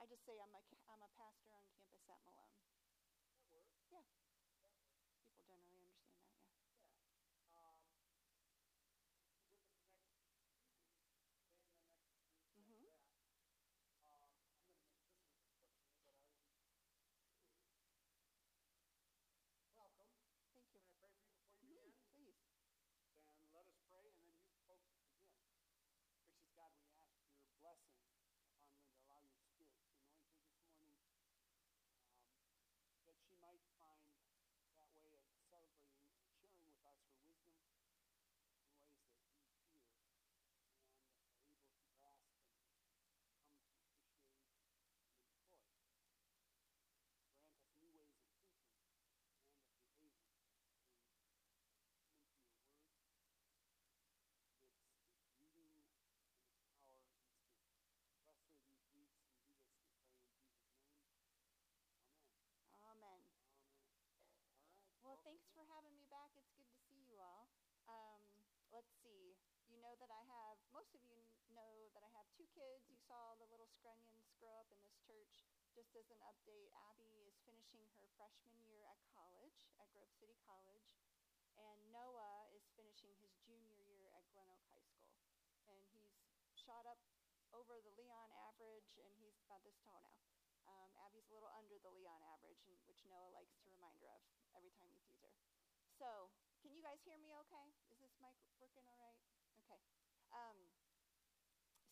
I just say I'm a, I'm a pastor on campus at Malone. That works. Yeah. People generally understand that, yeah. Um, I'm gonna make this one personal, but I will. Welcome. Thank you. Can I pray for you before you Mhm, begin? Please. Then let us pray, and then you folks begin. Gracious God, we ask your blessing upon Linda. Allow your spirit to anoint her this morning, um, that she might find that way of celebrating and sharing with us her wisdom in ways that we hear and are able to grasp and come to appreciate and employ. Grant us new ways of thinking and of behaving as we come into your word its, its reading and its power and its gift. Bless her these weeks and do this, we pray in Jesus' name. Amen. Amen. Amen. All right. Well, welcome thanks for having me back. It's good to see you all. Um, let's see. You know that I have, most of you kn- know that I have two kids. You saw the little scrunions grow up in this church. Just as an update, Abby is finishing her freshman year at college, at Grove City College, and Noah is finishing his junior year at Glen Oak High School. And he's shot up over the Leon average, and he's about this tall now. Um, Abby's a little under the Leon average, and, which Noah likes to remind her of every time he sees her. So, can you guys hear me okay? Is this mic working all right? Okay. Um,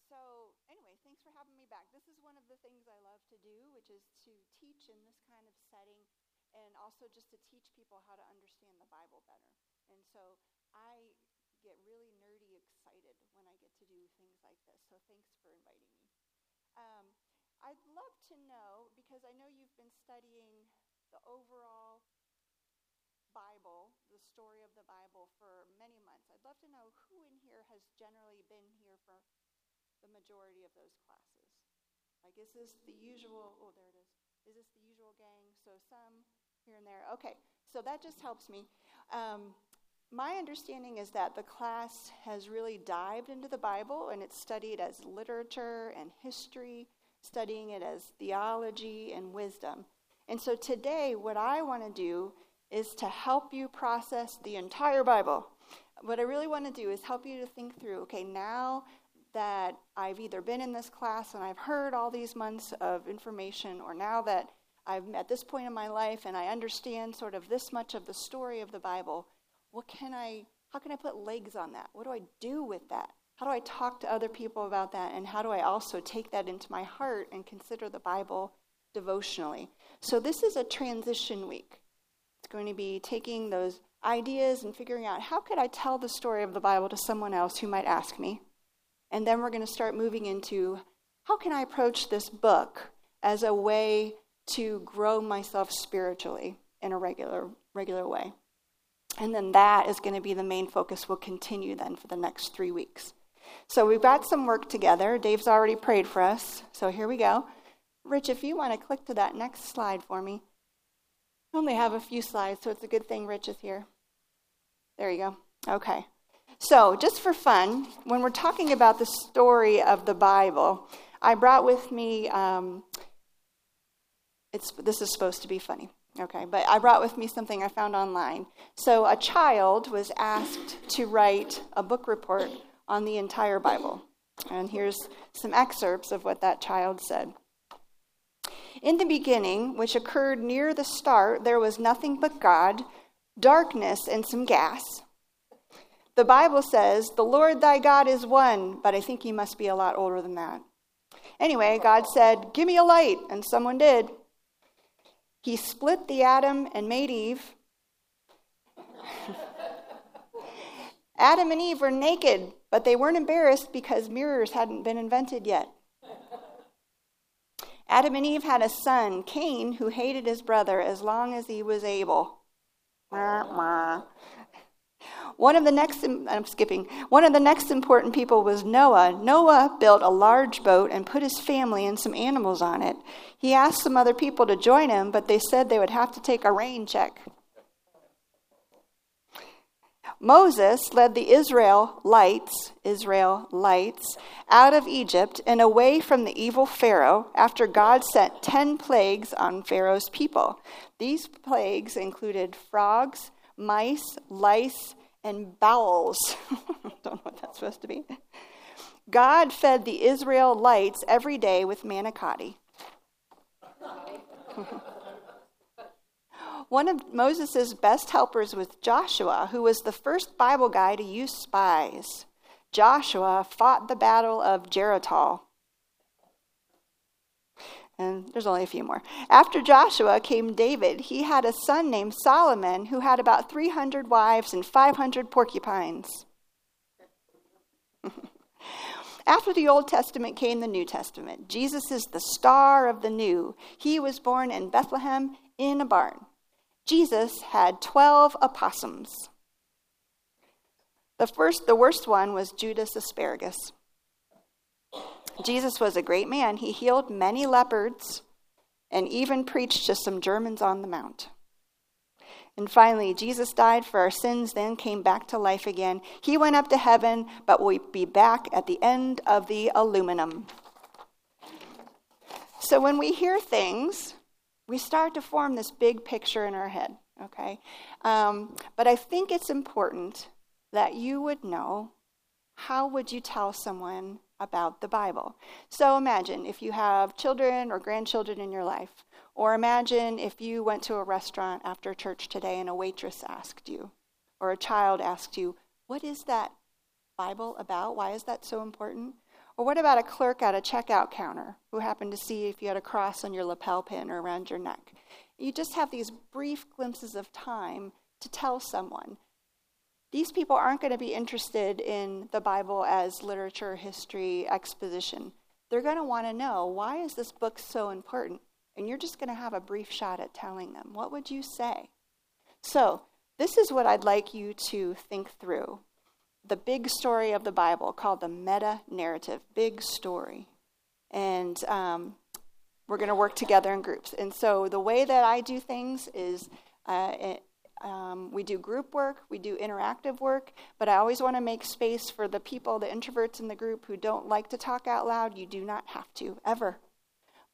so, anyway, thanks for having me back. This is one of the things I love to do, which is to teach in this kind of setting and also just to teach people how to understand the Bible better. And so, I get really nerdy excited when I get to do things like this. So, thanks for inviting me. Um, I'd love to know, because I know you've been studying the overall Bible, story of the Bible, for many months. I'd love to know who in here has generally been here for the majority of those classes. Like, is this the usual? Oh, there it is. Is this the usual gang? So some here and there. Okay, so that just helps me. Um, my understanding is that the class has really dived into the Bible and it's studied as literature and history, studying it as theology and wisdom. And so today, what I want to do is to help you process the entire Bible. What I really want to do is help you to think through okay, now that I've either been in this class and I've heard all these months of information, or now that I'm at this point in my life and I understand sort of this much of the story of the Bible, what can I, how can I put legs on that? What do I do with that? How do I talk to other people about that? And how do I also take that into my heart and consider the Bible devotionally? So this is a transition week. Going to be taking those ideas and figuring out how could I tell the story of the Bible to someone else who might ask me? And then we're going to start moving into how can I approach this book as a way to grow myself spiritually in a regular regular way. And then that is going to be the main focus. We'll continue then for the next three weeks. So we've got some work together. Dave's already prayed for us. So here we go. Rich, if you want to click to that next slide for me. Only have a few slides, so it's a good thing Rich is here. There you go. Okay. So, just for fun, when we're talking about the story of the Bible, I brought with me. Um, it's this is supposed to be funny, okay? But I brought with me something I found online. So, a child was asked to write a book report on the entire Bible, and here's some excerpts of what that child said. In the beginning, which occurred near the start, there was nothing but God, darkness, and some gas. The Bible says, The Lord thy God is one, but I think he must be a lot older than that. Anyway, God said, Give me a light, and someone did. He split the atom and made Eve. Adam and Eve were naked, but they weren't embarrassed because mirrors hadn't been invented yet. Adam and Eve had a son, Cain, who hated his brother as long as he was able. One of the next, I'm skipping, one of the next important people was Noah. Noah built a large boat and put his family and some animals on it. He asked some other people to join him, but they said they would have to take a rain check. Moses led the Israelites, Israelites, out of Egypt and away from the evil Pharaoh after God sent 10 plagues on Pharaoh's people. These plagues included frogs, mice, lice, and bowels. Don't know what that's supposed to be. God fed the Israelites every day with manicotti. One of Moses' best helpers was Joshua, who was the first Bible guy to use spies. Joshua fought the battle of Jericho. And there's only a few more. After Joshua came David. He had a son named Solomon who had about 300 wives and 500 porcupines. After the Old Testament came the New Testament. Jesus is the star of the new. He was born in Bethlehem in a barn. Jesus had 12 opossums. The first the worst one was Judas Asparagus. Jesus was a great man. He healed many leopards and even preached to some Germans on the Mount. And finally, Jesus died for our sins, then came back to life again. He went up to heaven, but will be back at the end of the aluminum. So when we hear things, we start to form this big picture in our head, okay? Um, but I think it's important that you would know how would you tell someone about the Bible? So imagine if you have children or grandchildren in your life. Or imagine if you went to a restaurant after church today and a waitress asked you, or a child asked you, What is that Bible about? Why is that so important? Or what about a clerk at a checkout counter who happened to see if you had a cross on your lapel pin or around your neck? You just have these brief glimpses of time to tell someone. These people aren't going to be interested in the Bible as literature, history, exposition. They're going to want to know why is this book so important? and you're just going to have a brief shot at telling them. What would you say? So, this is what I'd like you to think through the big story of the Bible called the meta narrative, big story. And um, we're going to work together in groups. And so, the way that I do things is uh, it, um, we do group work, we do interactive work, but I always want to make space for the people, the introverts in the group who don't like to talk out loud. You do not have to, ever.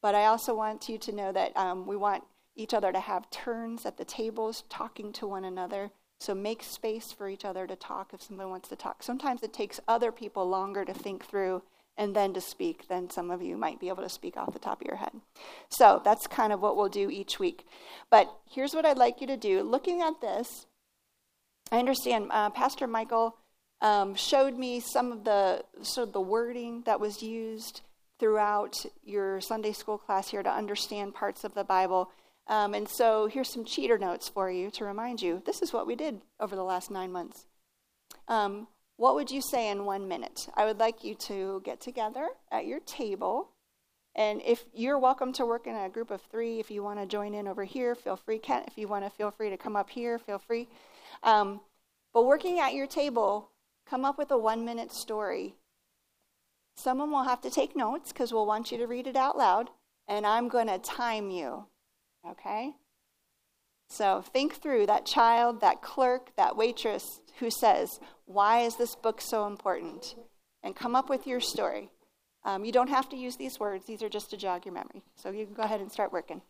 But I also want you to know that um, we want each other to have turns at the tables, talking to one another. So make space for each other to talk if someone wants to talk. Sometimes it takes other people longer to think through and then to speak than some of you might be able to speak off the top of your head. So that's kind of what we'll do each week. But here's what I'd like you to do. Looking at this, I understand uh, Pastor Michael um, showed me some of the sort of the wording that was used throughout your Sunday school class here to understand parts of the Bible. Um, and so here's some cheater notes for you to remind you this is what we did over the last nine months. Um, what would you say in one minute? I would like you to get together at your table. And if you're welcome to work in a group of three, if you want to join in over here, feel free. Kent, if you want to feel free to come up here, feel free. Um, but working at your table, come up with a one minute story Someone will have to take notes because we'll want you to read it out loud, and I'm going to time you. Okay? So think through that child, that clerk, that waitress who says, Why is this book so important? And come up with your story. Um, you don't have to use these words, these are just to jog your memory. So you can go ahead and start working.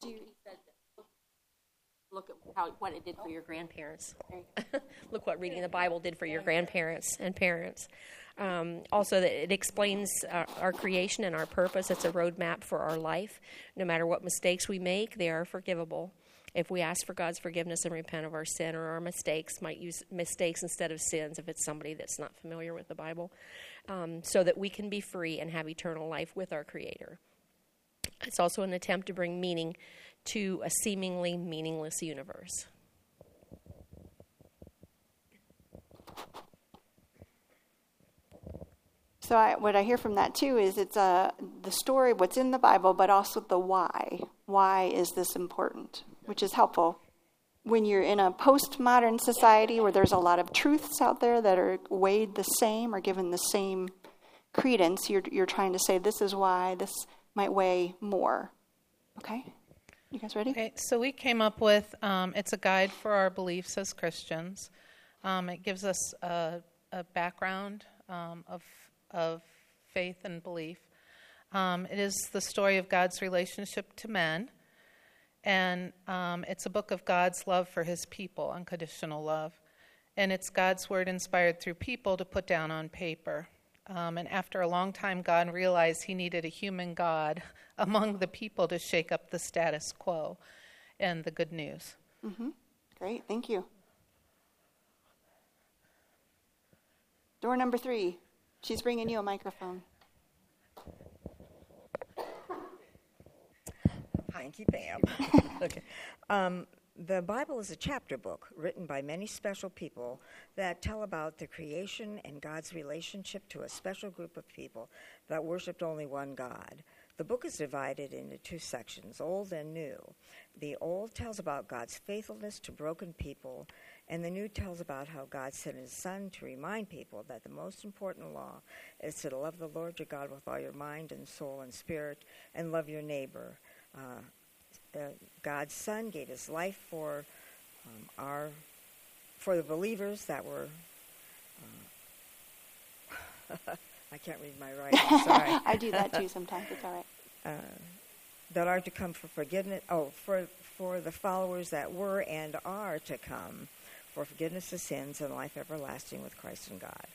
Do you, look at how what it did for your grandparents. look what reading the Bible did for your grandparents and parents. Um, also, that it explains our, our, creation and our purpose. It's a roadmap for our life. No matter what mistakes we make, they are forgivable. If we ask for God's forgiveness and repent of our sin or our mistakes, might use mistakes instead of sins if it's somebody that's not familiar with the Bible, um, so that we can be free and have eternal life with our Creator. It's also an attempt to bring meaning to a seemingly meaningless universe. So I, what I hear from that too is it's uh, the story, what's in the Bible, but also the why. Why is this important? Which is helpful when you're in a postmodern society where there's a lot of truths out there that are weighed the same or given the same credence. You're you're trying to say this is why this might weigh more. Okay. You guys ready? Okay, so we came up with um, it's a guide for our beliefs as Christians. Um, it gives us a, a background um, of, of faith and belief. Um, it is the story of God's relationship to men, and um, it's a book of God's love for his people, unconditional love. And it's God's word inspired through people to put down on paper. Um, and after a long time, God realized he needed a human God among the people to shake up the status quo and the good news. Mm-hmm. Great, thank you. Door number three. She's bringing you a microphone. Thank you, Pam. okay. Um, the Bible is a chapter book written by many special people that tell about the creation and God's relationship to a special group of people that worshiped only one God. The book is divided into two sections, Old and New. The Old tells about God's faithfulness to broken people, and the New tells about how God sent His Son to remind people that the most important law is to love the Lord your God with all your mind and soul and spirit, and love your neighbor. Uh, uh, God's Son gave His life for um, our for the believers that were. Uh, I can't read my writing. Sorry. I do that too sometimes. It's all right. Uh, that are to come for forgiveness. Oh, for for the followers that were and are to come for forgiveness of sins and life everlasting with Christ and God.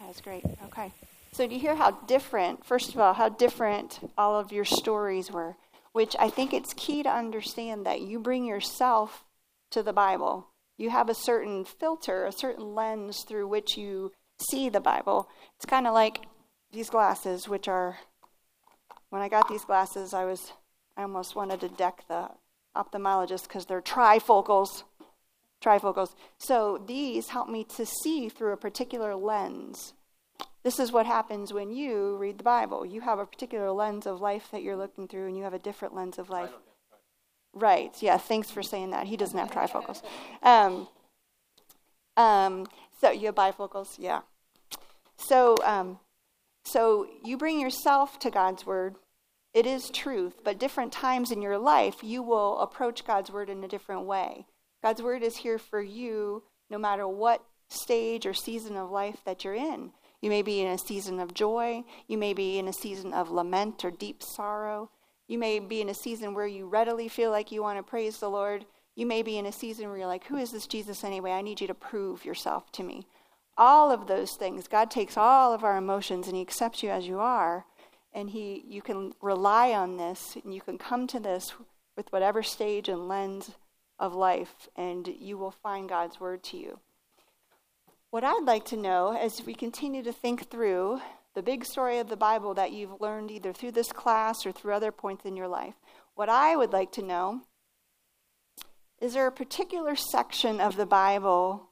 That's great. Okay. So do you hear how different? First of all, how different all of your stories were which I think it's key to understand that you bring yourself to the Bible. You have a certain filter, a certain lens through which you see the Bible. It's kind of like these glasses, which are, when I got these glasses, I was, I almost wanted to deck the ophthalmologist because they're trifocals. Trifocals. So these help me to see through a particular lens this is what happens when you read the Bible. You have a particular lens of life that you're looking through, and you have a different lens of life. Right, yeah, thanks for saying that. He doesn't have trifocals. Um, um, so, you have bifocals, yeah. So, um, so you bring yourself to God's word. It is truth, but different times in your life, you will approach God's word in a different way. God's word is here for you no matter what stage or season of life that you're in. You may be in a season of joy. You may be in a season of lament or deep sorrow. You may be in a season where you readily feel like you want to praise the Lord. You may be in a season where you're like, Who is this Jesus anyway? I need you to prove yourself to me. All of those things, God takes all of our emotions and He accepts you as you are. And he, you can rely on this and you can come to this with whatever stage and lens of life, and you will find God's word to you. What I'd like to know as we continue to think through the big story of the Bible that you've learned either through this class or through other points in your life, what I would like to know is there a particular section of the Bible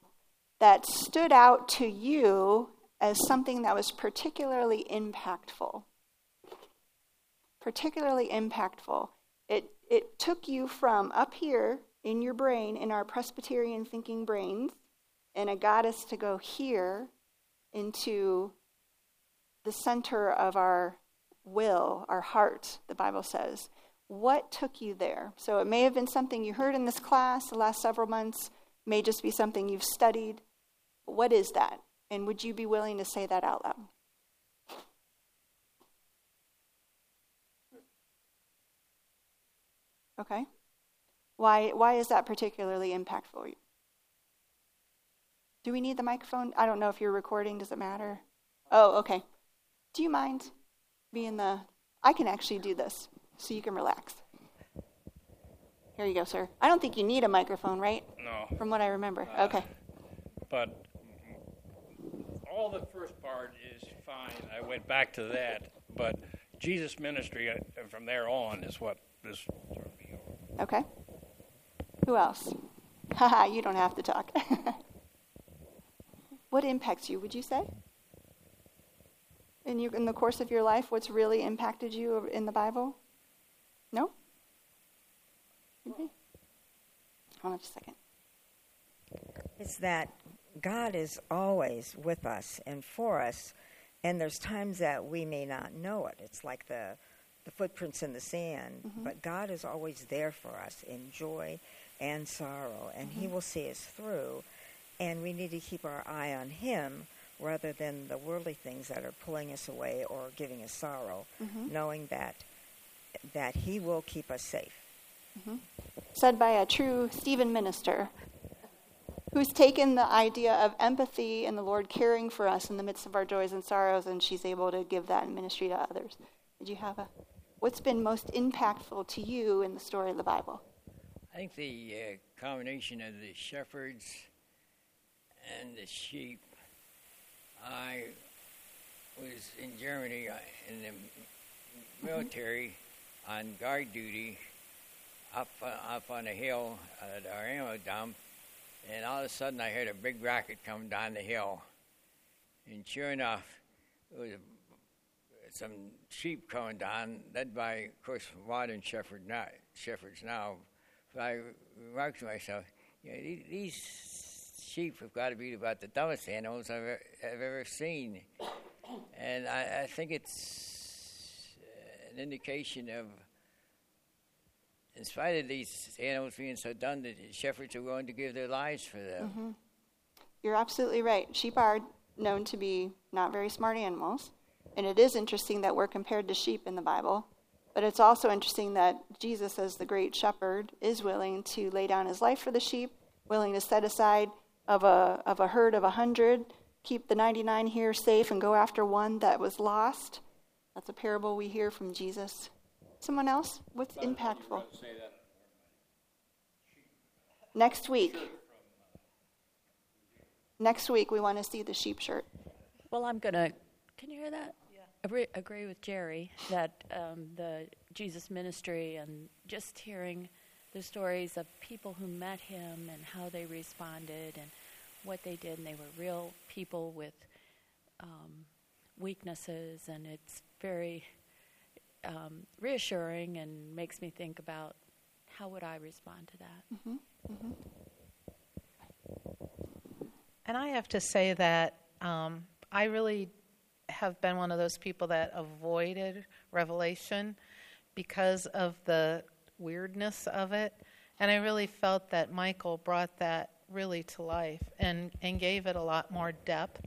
that stood out to you as something that was particularly impactful? Particularly impactful. It, it took you from up here in your brain, in our Presbyterian thinking brains, and it got us to go here into the center of our will, our heart, the Bible says. What took you there? So it may have been something you heard in this class the last several months, may just be something you've studied. What is that? And would you be willing to say that out loud? Okay. Why, why is that particularly impactful do we need the microphone? I don't know if you're recording. Does it matter? Oh, okay. Do you mind being the. I can actually do this so you can relax. Here you go, sir. I don't think you need a microphone, right? No. From what I remember. Uh, okay. But all the first part is fine. I went back to that. But Jesus' ministry uh, from there on is what this Okay. Who else? Haha, you don't have to talk. What impacts you, would you say? In, in the course of your life, what's really impacted you in the Bible? No? Okay. Hold on just a second. It's that God is always with us and for us, and there's times that we may not know it. It's like the the footprints in the sand, mm-hmm. but God is always there for us in joy and sorrow, and mm-hmm. He will see us through. And we need to keep our eye on Him rather than the worldly things that are pulling us away or giving us sorrow, knowing that that He will keep us safe. Said by a true Stephen minister who's taken the idea of empathy and the Lord caring for us in the midst of our joys and sorrows, and she's able to give that in ministry to others. Did you have a? What's been most impactful to you in the story of the Bible? I think the uh, combination of the shepherds and the sheep. I was in Germany uh, in the military on guard duty up uh, up on a hill at our ammo dump, and all of a sudden I heard a big rocket come down the hill, and sure enough, it was some sheep coming down, led by, of course, modern shepherd now, shepherds now. But I remarked to myself, these sheep have got to be about the dumbest animals I've ever, I've ever seen, and I, I think it's uh, an indication of in spite of these animals being so dumb, that shepherds are willing to give their lives for them. You're absolutely right. Sheep are known to be not very smart animals. And it is interesting that we're compared to sheep in the Bible. But it's also interesting that Jesus, as the great shepherd, is willing to lay down his life for the sheep, willing to set aside of a, of a herd of a hundred, keep the 99 here safe, and go after one that was lost. That's a parable we hear from Jesus. Someone else? What's impactful? Next week. Next week, we want to see the sheep shirt. Well, I'm going to. Can you hear that? Yeah. Agree, agree with Jerry that um, the Jesus ministry and just hearing the stories of people who met him and how they responded and what they did, and they were real people with um, weaknesses, and it's very um, reassuring and makes me think about how would I respond to that. And I have to say that um, I really have been one of those people that avoided Revelation because of the weirdness of it. And I really felt that Michael brought that really to life and, and gave it a lot more depth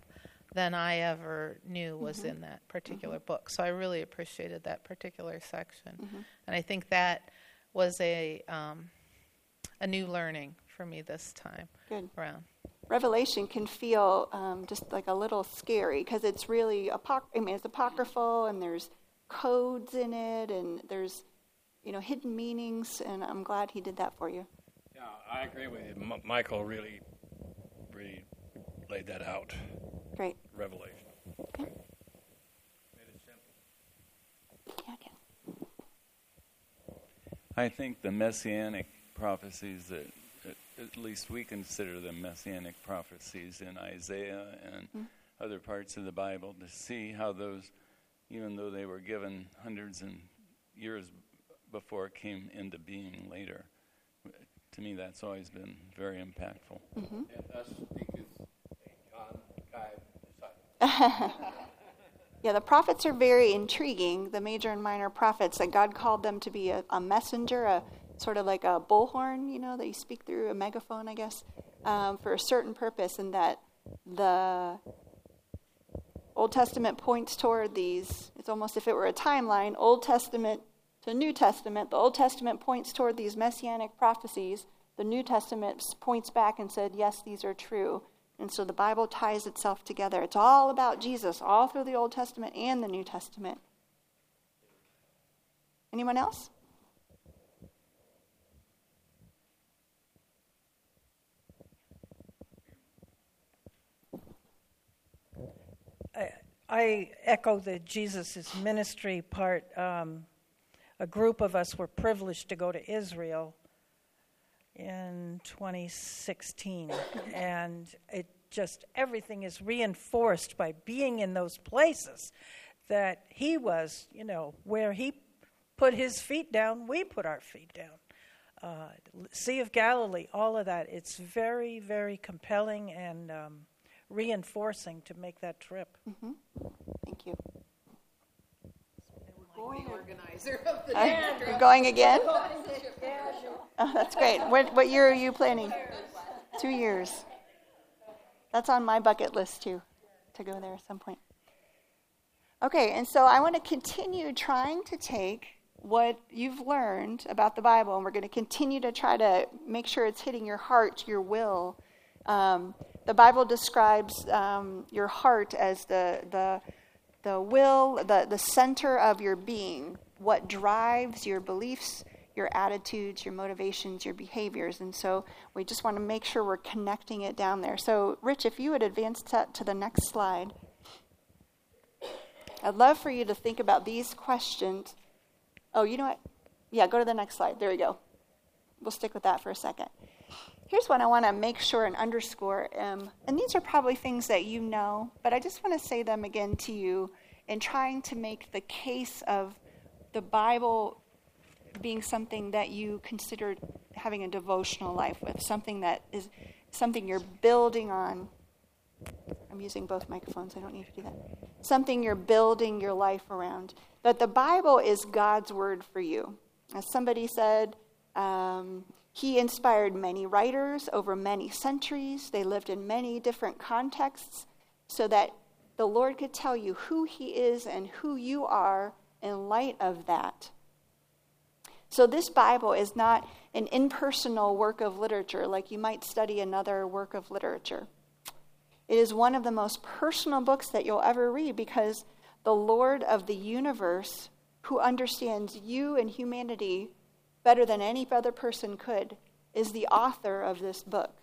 than I ever knew was in that particular book. So I really appreciated that particular section. And I think that was a, um, a new learning for me this time Good. around. Revelation can feel um, just like a little scary because it's really apoc- I mean, it's apocryphal and there's codes in it and there's you know hidden meanings and I'm glad he did that for you. Yeah, I agree with you. M- Michael really, really laid that out. Great. Revelation. Okay. Made it simple. Yeah, Ken. I think the messianic prophecies that at- at least we consider them messianic prophecies in Isaiah and mm-hmm. other parts of the Bible to see how those, even though they were given hundreds and years before, it came into being later. To me, that's always been very impactful. And us speakers, John, Kai. Yeah, the prophets are very intriguing, the major and minor prophets, that God called them to be a, a messenger, a sort of like a bullhorn, you know, that you speak through, a megaphone, I guess, um, for a certain purpose, and that the Old Testament points toward these. It's almost if it were a timeline, Old Testament to New Testament. The Old Testament points toward these messianic prophecies. The New Testament points back and said, yes, these are true. And so the Bible ties itself together. It's all about Jesus, all through the Old Testament and the New Testament. Anyone else? I, I echo the Jesus' ministry part. Um, a group of us were privileged to go to Israel in 2016, and it just everything is reinforced by being in those places that he was, you know, where he put his feet down, we put our feet down. Uh, sea of Galilee, all of that. It's very, very compelling and um, reinforcing to make that trip. Thank you. The organizer of the Uh, You're going again? Oh, that's great. What, what year are you planning? Two years. That's on my bucket list too, to go there at some point. Okay, and so I want to continue trying to take what you've learned about the Bible, and we're going to continue to try to make sure it's hitting your heart, your will. Um, the Bible describes um, your heart as the, the, the will, the, the center of your being, what drives your beliefs, your attitudes, your motivations, your behaviors. And so we just want to make sure we're connecting it down there. So, Rich, if you would advance that to the next slide. I'd love for you to think about these questions. Oh, you know what? Yeah, go to the next slide. There we go. We'll stick with that for a second. Here's what I want to make sure and underscore. Um, and these are probably things that you know, but I just want to say them again to you in trying to make the case of the Bible being something that you consider having a devotional life with, something that is something you're building on. I'm using both microphones, I don't need to do that. Something you're building your life around. That the Bible is God's word for you. As somebody said, um, he inspired many writers over many centuries. They lived in many different contexts so that the Lord could tell you who He is and who you are in light of that. So, this Bible is not an impersonal work of literature like you might study another work of literature. It is one of the most personal books that you'll ever read because the Lord of the universe, who understands you and humanity better than any other person could, is the author of this book.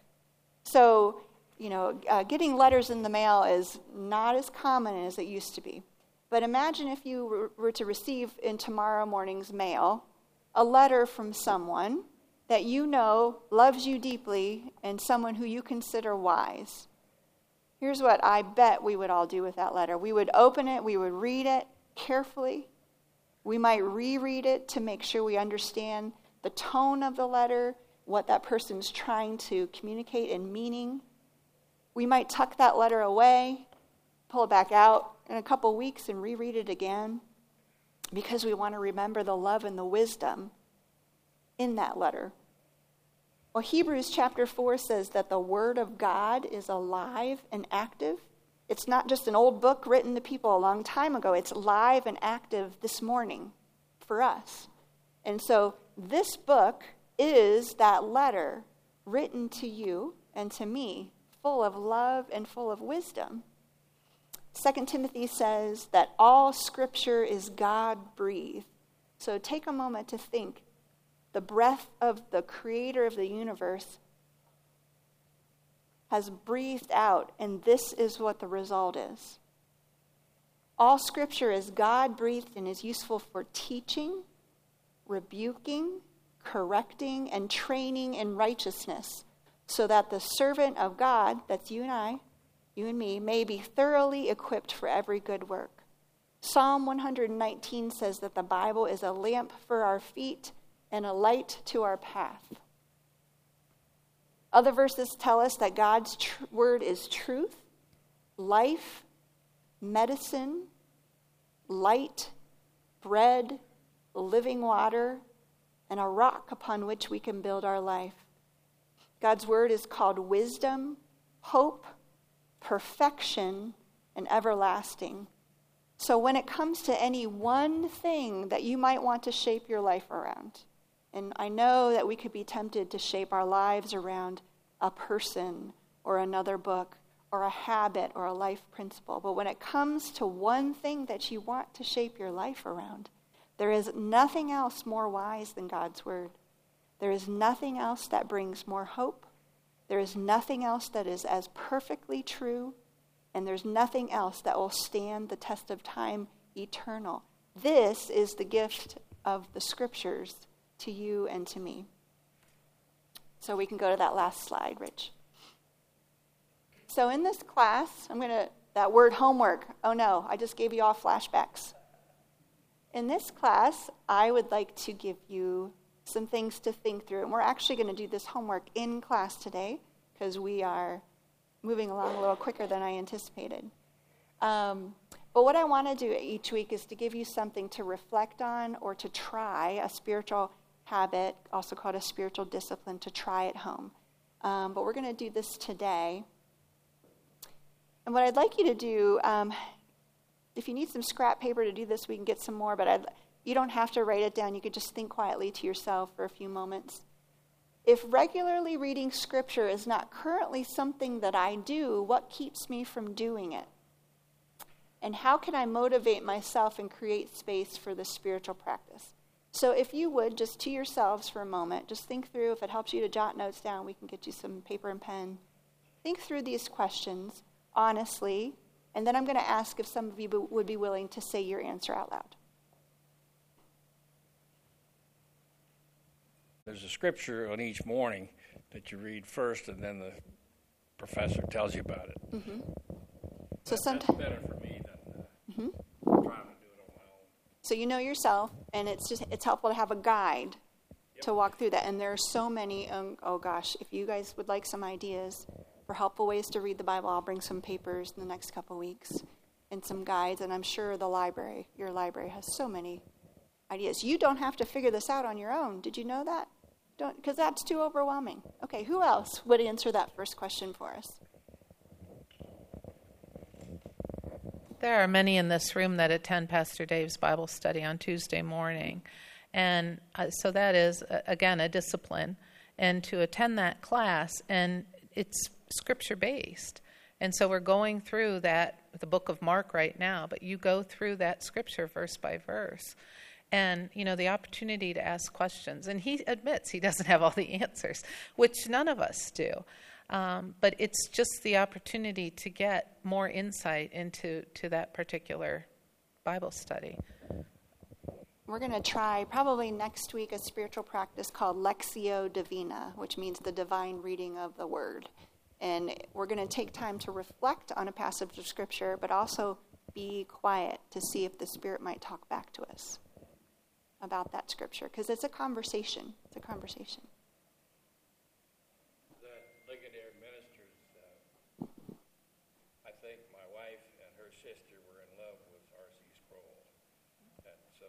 So, you know, uh, getting letters in the mail is not as common as it used to be. But imagine if you were to receive in tomorrow morning's mail a letter from someone that you know loves you deeply and someone who you consider wise. Here's what I bet we would all do with that letter we would open it, we would read it carefully. We might reread it to make sure we understand the tone of the letter, what that person's trying to communicate in meaning. We might tuck that letter away, pull it back out in a couple weeks, and reread it again because we want to remember the love and the wisdom in that letter. Well, Hebrews chapter 4 says that the Word of God is alive and active. It's not just an old book written to people a long time ago, it's live and active this morning for us. And so, this book is that letter written to you and to me, full of love and full of wisdom. 2 Timothy says that all scripture is God breathed. So take a moment to think the breath of the creator of the universe has breathed out, and this is what the result is. All scripture is God breathed and is useful for teaching, rebuking, correcting, and training in righteousness, so that the servant of God, that's you and I, you and me, may be thoroughly equipped for every good work. Psalm 119 says that the Bible is a lamp for our feet and a light to our path. Other verses tell us that God's tr- word is truth, life, medicine, light, bread, living water, and a rock upon which we can build our life. God's word is called wisdom, hope, perfection, and everlasting. So, when it comes to any one thing that you might want to shape your life around, and I know that we could be tempted to shape our lives around a person or another book or a habit or a life principle, but when it comes to one thing that you want to shape your life around, there is nothing else more wise than God's Word. There is nothing else that brings more hope there is nothing else that is as perfectly true, and there's nothing else that will stand the test of time eternal. This is the gift of the scriptures to you and to me. So we can go to that last slide, Rich. So in this class, I'm going to, that word homework, oh no, I just gave you all flashbacks. In this class, I would like to give you some things to think through. And we're actually going to do this homework in class today because we are moving along a little quicker than I anticipated. Um, But what I want to do each week is to give you something to reflect on or to try a spiritual habit, also called a spiritual discipline, to try at home. Um, but we're going to do this today. And what I'd like you to do, um, if you need some scrap paper to do this, we can get some more, but I'd, you don't have to write it down. You could just think quietly to yourself for a few moments. If regularly reading scripture is not currently something that I do, what keeps me from doing it? And how can I motivate myself and create space for this spiritual practice? So, if you would, just to yourselves for a moment, just think through. If it helps you to jot notes down, we can get you some paper and pen. Think through these questions honestly, and then I'm going to ask if some of you would be willing to say your answer out loud. There's a scripture on each morning that you read first, and then the professor tells you about it. Mm-hmm. So sometimes, better for me than uh, mm-hmm. trying to do it on my own. so you know yourself, and it's just it's helpful to have a guide to walk through that. And there are so many. Um, oh gosh, if you guys would like some ideas for helpful ways to read the Bible, I'll bring some papers in the next couple weeks and some guides. And I'm sure the library, your library, has so many ideas. You don't have to figure this out on your own. Did you know that? Don't because that's too overwhelming. Okay, who else would answer that first question for us? There are many in this room that attend Pastor Dave's Bible study on Tuesday morning. And uh, so that is, uh, again, a discipline. And to attend that class, and it's scripture based. And so we're going through that, the book of Mark right now, but you go through that scripture verse by verse. And, you know, the opportunity to ask questions. And he admits he doesn't have all the answers, which none of us do. Um, but it's just the opportunity to get more insight into to that particular Bible study. We're going to try probably next week a spiritual practice called Lectio Divina, which means the divine reading of the Word. And we're going to take time to reflect on a passage of Scripture, but also be quiet to see if the Spirit might talk back to us about that Scripture, because it's a conversation. It's a conversation. The Ligonier ministers, uh, I think my wife and her sister were in love with R.C. Sproul. And so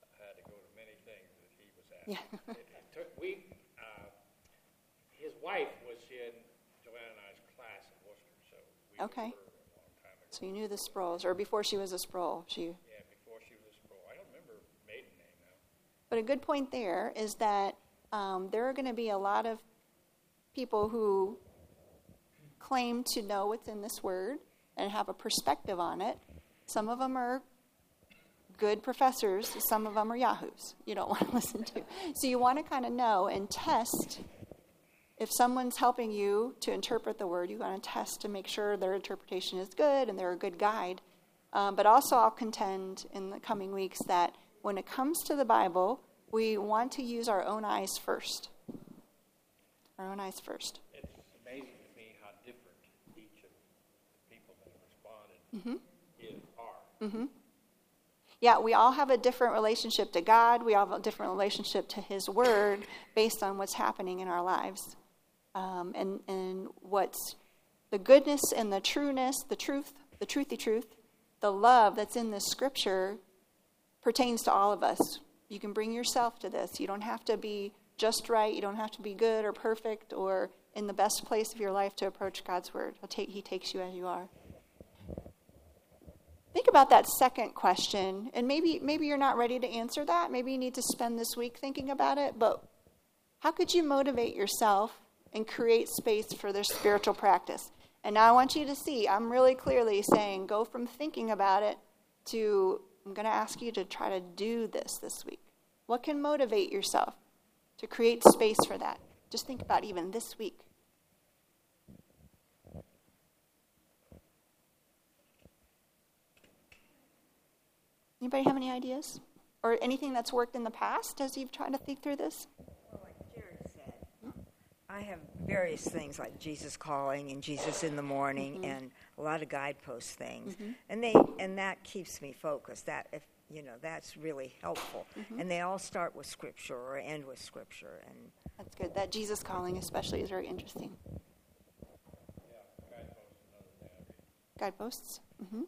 I had to go to many things that he was at. Yeah. it, it took, we, uh, his wife was in Joanna and I's class in Worcester, so we Okay. knew her a long time ago. So you knew the Sprouls, or before she was a Sproul, she Yeah, before she was a Sproul. I don't remember her maiden name now. But a good point there is that um, there are going to be a lot of people who claim to know what's in this word and have a perspective on it. Some of them are good professors, some of them are yahoos you don't want to listen to. So you want to kind of know and test. If someone's helping you to interpret the word, you want to test to make sure their interpretation is good and they're a good guide. Um, but also, I'll contend in the coming weeks that when it comes to the Bible, we want to use our own eyes first. Our own eyes first. It's amazing to me how different each of the people that have responded is, are. hmm Yeah, we all have a different relationship to God. We all have a different relationship to His Word based on what's happening in our lives. Um, and, and what's the goodness and the trueness, the truth, the truthy truth, the love that's in this scripture pertains to all of us. You can bring yourself to this. You don't have to be just right. You don't have to be good or perfect or in the best place of your life to approach God's Word. Take, he takes you as you are. Think about that second question, and maybe maybe you're not ready to answer that. Maybe you need to spend this week thinking about it. But how could you motivate yourself and create space for their spiritual practice? And now I want you to see. I'm really clearly saying go from thinking about it to I'm going to ask you to try to do this this week. What can motivate yourself to create space for that? Just think about even this week. Anybody have any ideas? Or anything that's worked in the past as you've tried to think through this? Well, like Jared said, I have various things like Jesus calling and Jesus in the morning mm-hmm. and a lot of guidepost things, mm-hmm. and they and that keeps me focused. That if you know that's really helpful, mm-hmm. and they all start with scripture or end with scripture, and That's good. That Jesus calling, especially, is very interesting. Guideposts? Mm-hmm.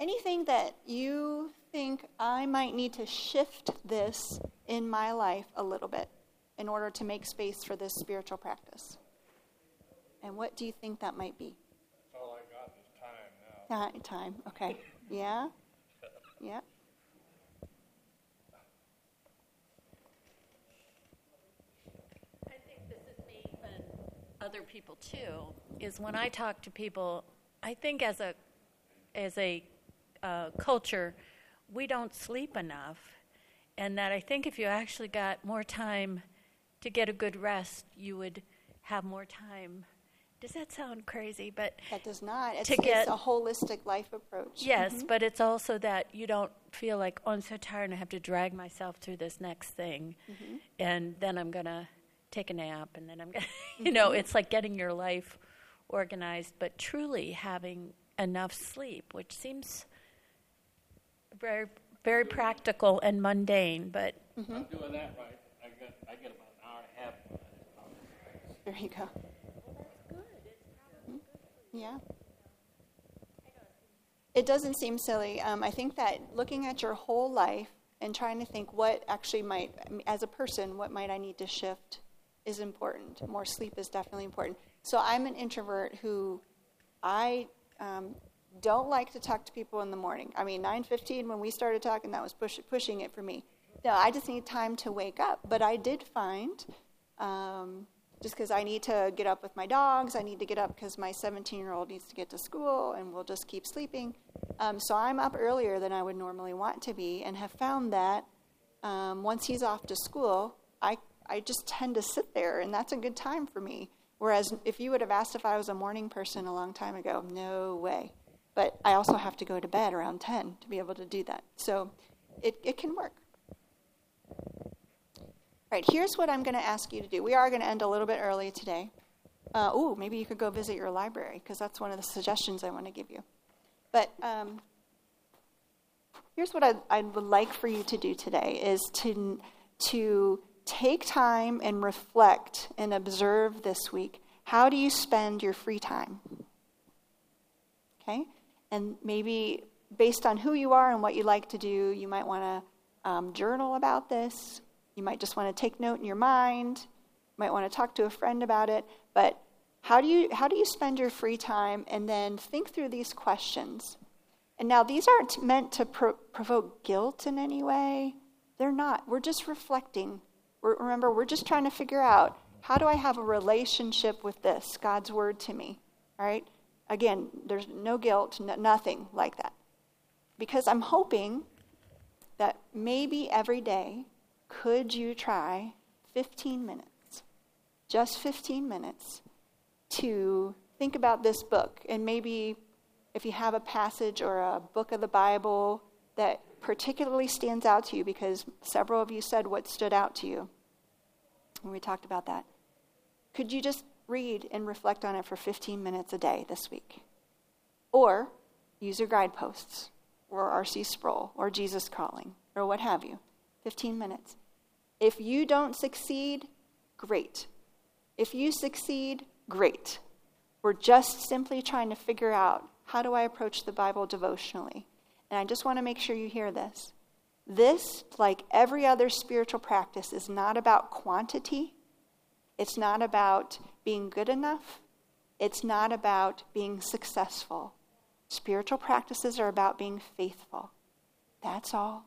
Anything that you think I might need to shift this in my life a little bit in order to make space for this spiritual practice? And what do you think that might be? That's all I got is time now. Uh, time. Okay. Yeah. Yeah. I think this is me and other people too. Is when I talk to people, I think as a as a uh, culture, we don't sleep enough, and that I think if you actually got more time to get a good rest, you would have more time. Does that sound crazy? But That does not. It's, To get- it's a holistic life approach. Yes, mm-hmm. but it's also that you don't feel like, oh, I'm so tired and I have to drag myself through this next thing. Mm-hmm. And then I'm going to take a nap and then I'm going to, you know, mm-hmm. it's like getting your life organized, but truly having enough sleep, which seems very, very practical and mundane, but I'm doing that right. I get, I get about an hour and a half. There you go. Mhm. Yeah. It doesn't seem silly. Um, I think that looking at your whole life and trying to think what actually might, as a person, what might I need to shift is important. More sleep is definitely important. So I'm an introvert who I um, don't like to talk to people in the morning. I mean, 9:15 when we started talking, that was push, pushing it for me. No, I just need time to wake up. But I did find, um, just because I need to get up with my dogs, I need to get up because my 17-year-old needs to get to school, and we'll just keep sleeping. Um, so I'm up earlier than I would normally want to be, and have found that um, once he's off to school, I I just tend to sit there, and that's a good time for me. Whereas if you would have asked if I was a morning person a long time ago, no way. But I also have to go to bed around 10 to be able to do that. So it, it can work. All right, here's what I'm going to ask you to do. We are going to end a little bit early today. Uh, ooh, maybe you could go visit your library because that's one of the suggestions I want to give you. But um, here's what I, I would like for you to do today is to, to take time and reflect and observe this week. How do you spend your free time? Okay? And maybe based on who you are and what you like to do, you might want to um, journal about this. You might just want to take note in your mind. You might want to talk to a friend about it. But how do you how do you spend your free time? And then think through these questions. And now these aren't meant to pro- provoke guilt in any way. They're not. We're just reflecting. We're, remember, we're just trying to figure out how do I have a relationship with this God's word to me. Right. Again, there's no guilt, no, nothing like that. Because I'm hoping that maybe every day, could you try 15 minutes, just 15 minutes, to think about this book? And maybe if you have a passage or a book of the Bible that particularly stands out to you, because several of you said what stood out to you when we talked about that, could you just read and reflect on it for 15 minutes a day this week? Or use your guideposts, or R.C. Sproul, or Jesus Calling, or what have you. 15 minutes. If you don't succeed, great. If you succeed, great. We're just simply trying to figure out how do I approach the Bible devotionally. And I just want to make sure you hear this. This, like every other spiritual practice, is not about quantity. It's not about being good enough. It's not about being successful. Spiritual practices are about being faithful. That's all.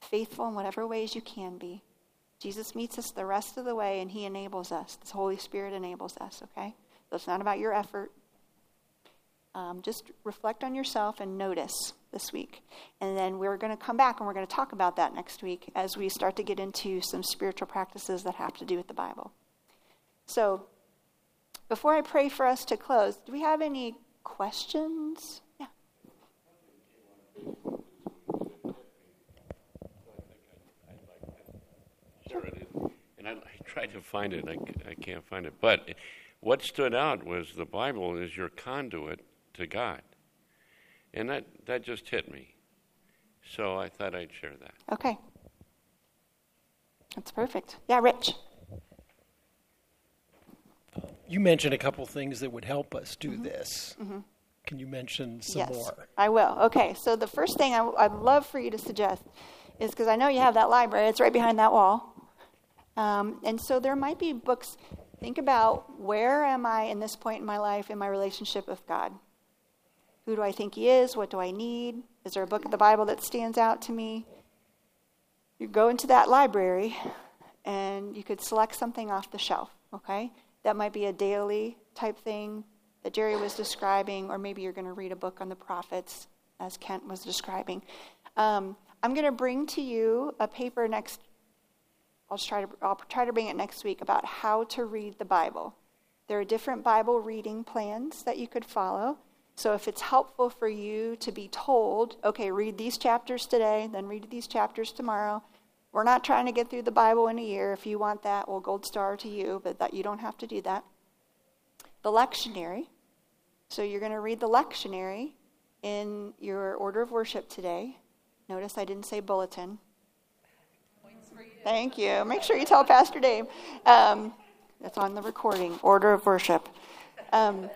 Faithful in whatever ways you can be. Jesus meets us the rest of the way and he enables us. The Holy Spirit enables us, okay? So it's not about your effort. Um, just reflect on yourself and notice this week. And then we're going to come back and we're going to talk about that next week as we start to get into some spiritual practices that have to do with the Bible. So, before I pray for us to close, do we have any questions? Yeah. Sure. And I, I tried to find it, I, I can't find it. But what stood out was the Bible is your conduit to God. And that, that just hit me. So I thought I'd share that. Okay. That's perfect. Yeah, Rich. You mentioned a couple things that would help us do this. can you mention some yes, more? I will. Okay, so the first thing I, would love for you to suggest is because I know you have that library, it's right behind that wall. Um, and so there might be books. Think about where am I in this point in my life in my relationship with God? Who do I think He is? What do I need? Is there a book of the Bible that stands out to me? You go into that library and you could select something off the shelf, okay? That might be a daily type thing that Jerry was describing, or maybe you're going to read a book on the prophets, as Kent was describing. Um, I'm going to bring to you a paper next. I'll try to I'll try to bring it next week about how to read the Bible. There are different Bible reading plans that you could follow. So if it's helpful for you to be told, okay, read these chapters today, then read these chapters tomorrow. We're not trying to get through the Bible in a year. If you want that, well, gold star to you, but that you don't have to do that. The lectionary. So you're going to read the lectionary in your order of worship today. Notice I didn't say bulletin. Thank you. Make sure you tell Pastor Dave. Um, that's on the recording. Order of worship. Um,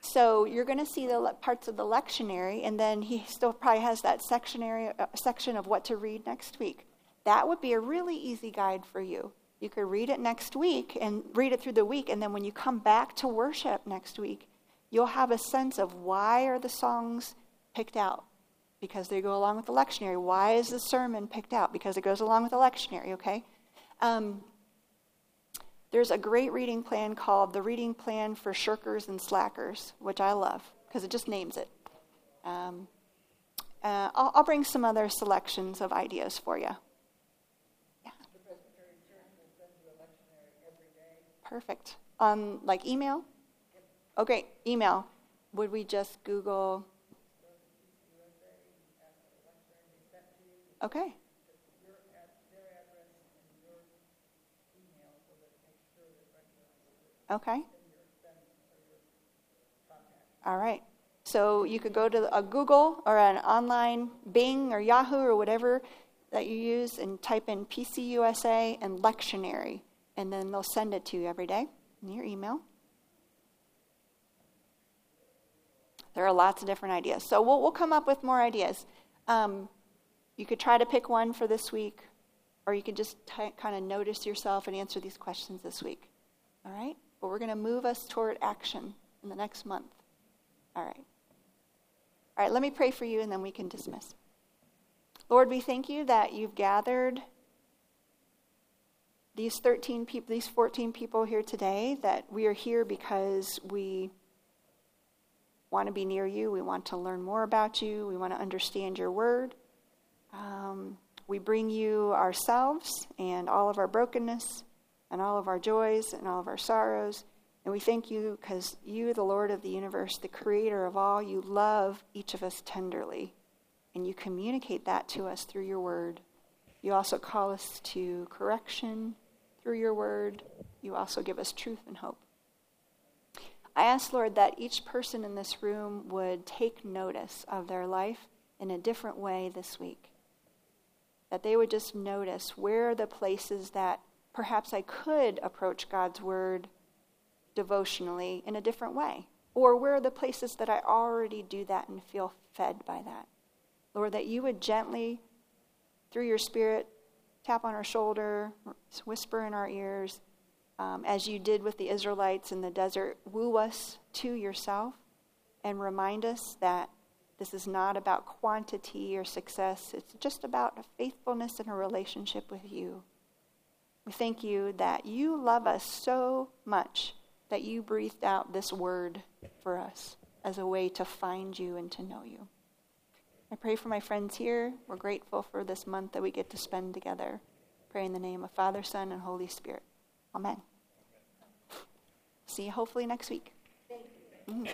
so you're going to see the le- parts of the lectionary, and then he still probably has that sectionary uh, section of what to read next week. That would be a really easy guide for you. You could read it next week and read it through the week, and then when you come back to worship next week, you'll have a sense of why are the songs picked out because they go along with the lectionary. Why is the sermon picked out? Because it goes along with the lectionary, okay? Um, there's a great reading plan called the Reading Plan for Shirkers and Slackers, which I love because it just names it. Um, uh, I'll, I'll, bring some other selections of ideas for you. Perfect. Um, like email? Okay, email. Would we just Google? Okay. Okay. All right. So you could go to a Google or an online Bing or Yahoo or whatever that you use and type in PCUSA and lectionary, and then they'll send it to you every day in your email. There are lots of different ideas. So we'll, we'll come up with more ideas. Um, you could try to pick one for this week, or you could just t- kind of notice yourself and answer these questions this week. All right? but we're going to move us toward action in the next month. All right. All right, let me pray for you and then we can dismiss. Lord, we thank you that you've gathered these 13 people, these 14 people here today, that we are here because we want to be near you. We want to learn more about you. We want to understand your word. Um, we bring you ourselves and all of our brokenness and all of our joys and all of our sorrows. And we thank you because you, the Lord of the universe, the creator of all, you love each of us tenderly. And you communicate that to us through your word. You also call us to correction through your word. You also give us truth and hope. I ask, Lord, that each person in this room would take notice of their life in a different way this week. That they would just notice where are the places that perhaps I could approach God's Word devotionally in a different way? Or where are the places that I already do that and feel fed by that? Lord, that you would gently, through your Spirit, tap on our shoulder, whisper in our ears, um, as you did with the Israelites in the desert, woo us to yourself and remind us that this is not about quantity or success. It's just about a faithfulness and a relationship with you. We thank you that you love us so much that you breathed out this word for us as a way to find you and to know you. I pray for my friends here. We're grateful for this month that we get to spend together. Pray in the name of Father, Son, and Holy Spirit. Amen. See you hopefully next week. Mm-hmm.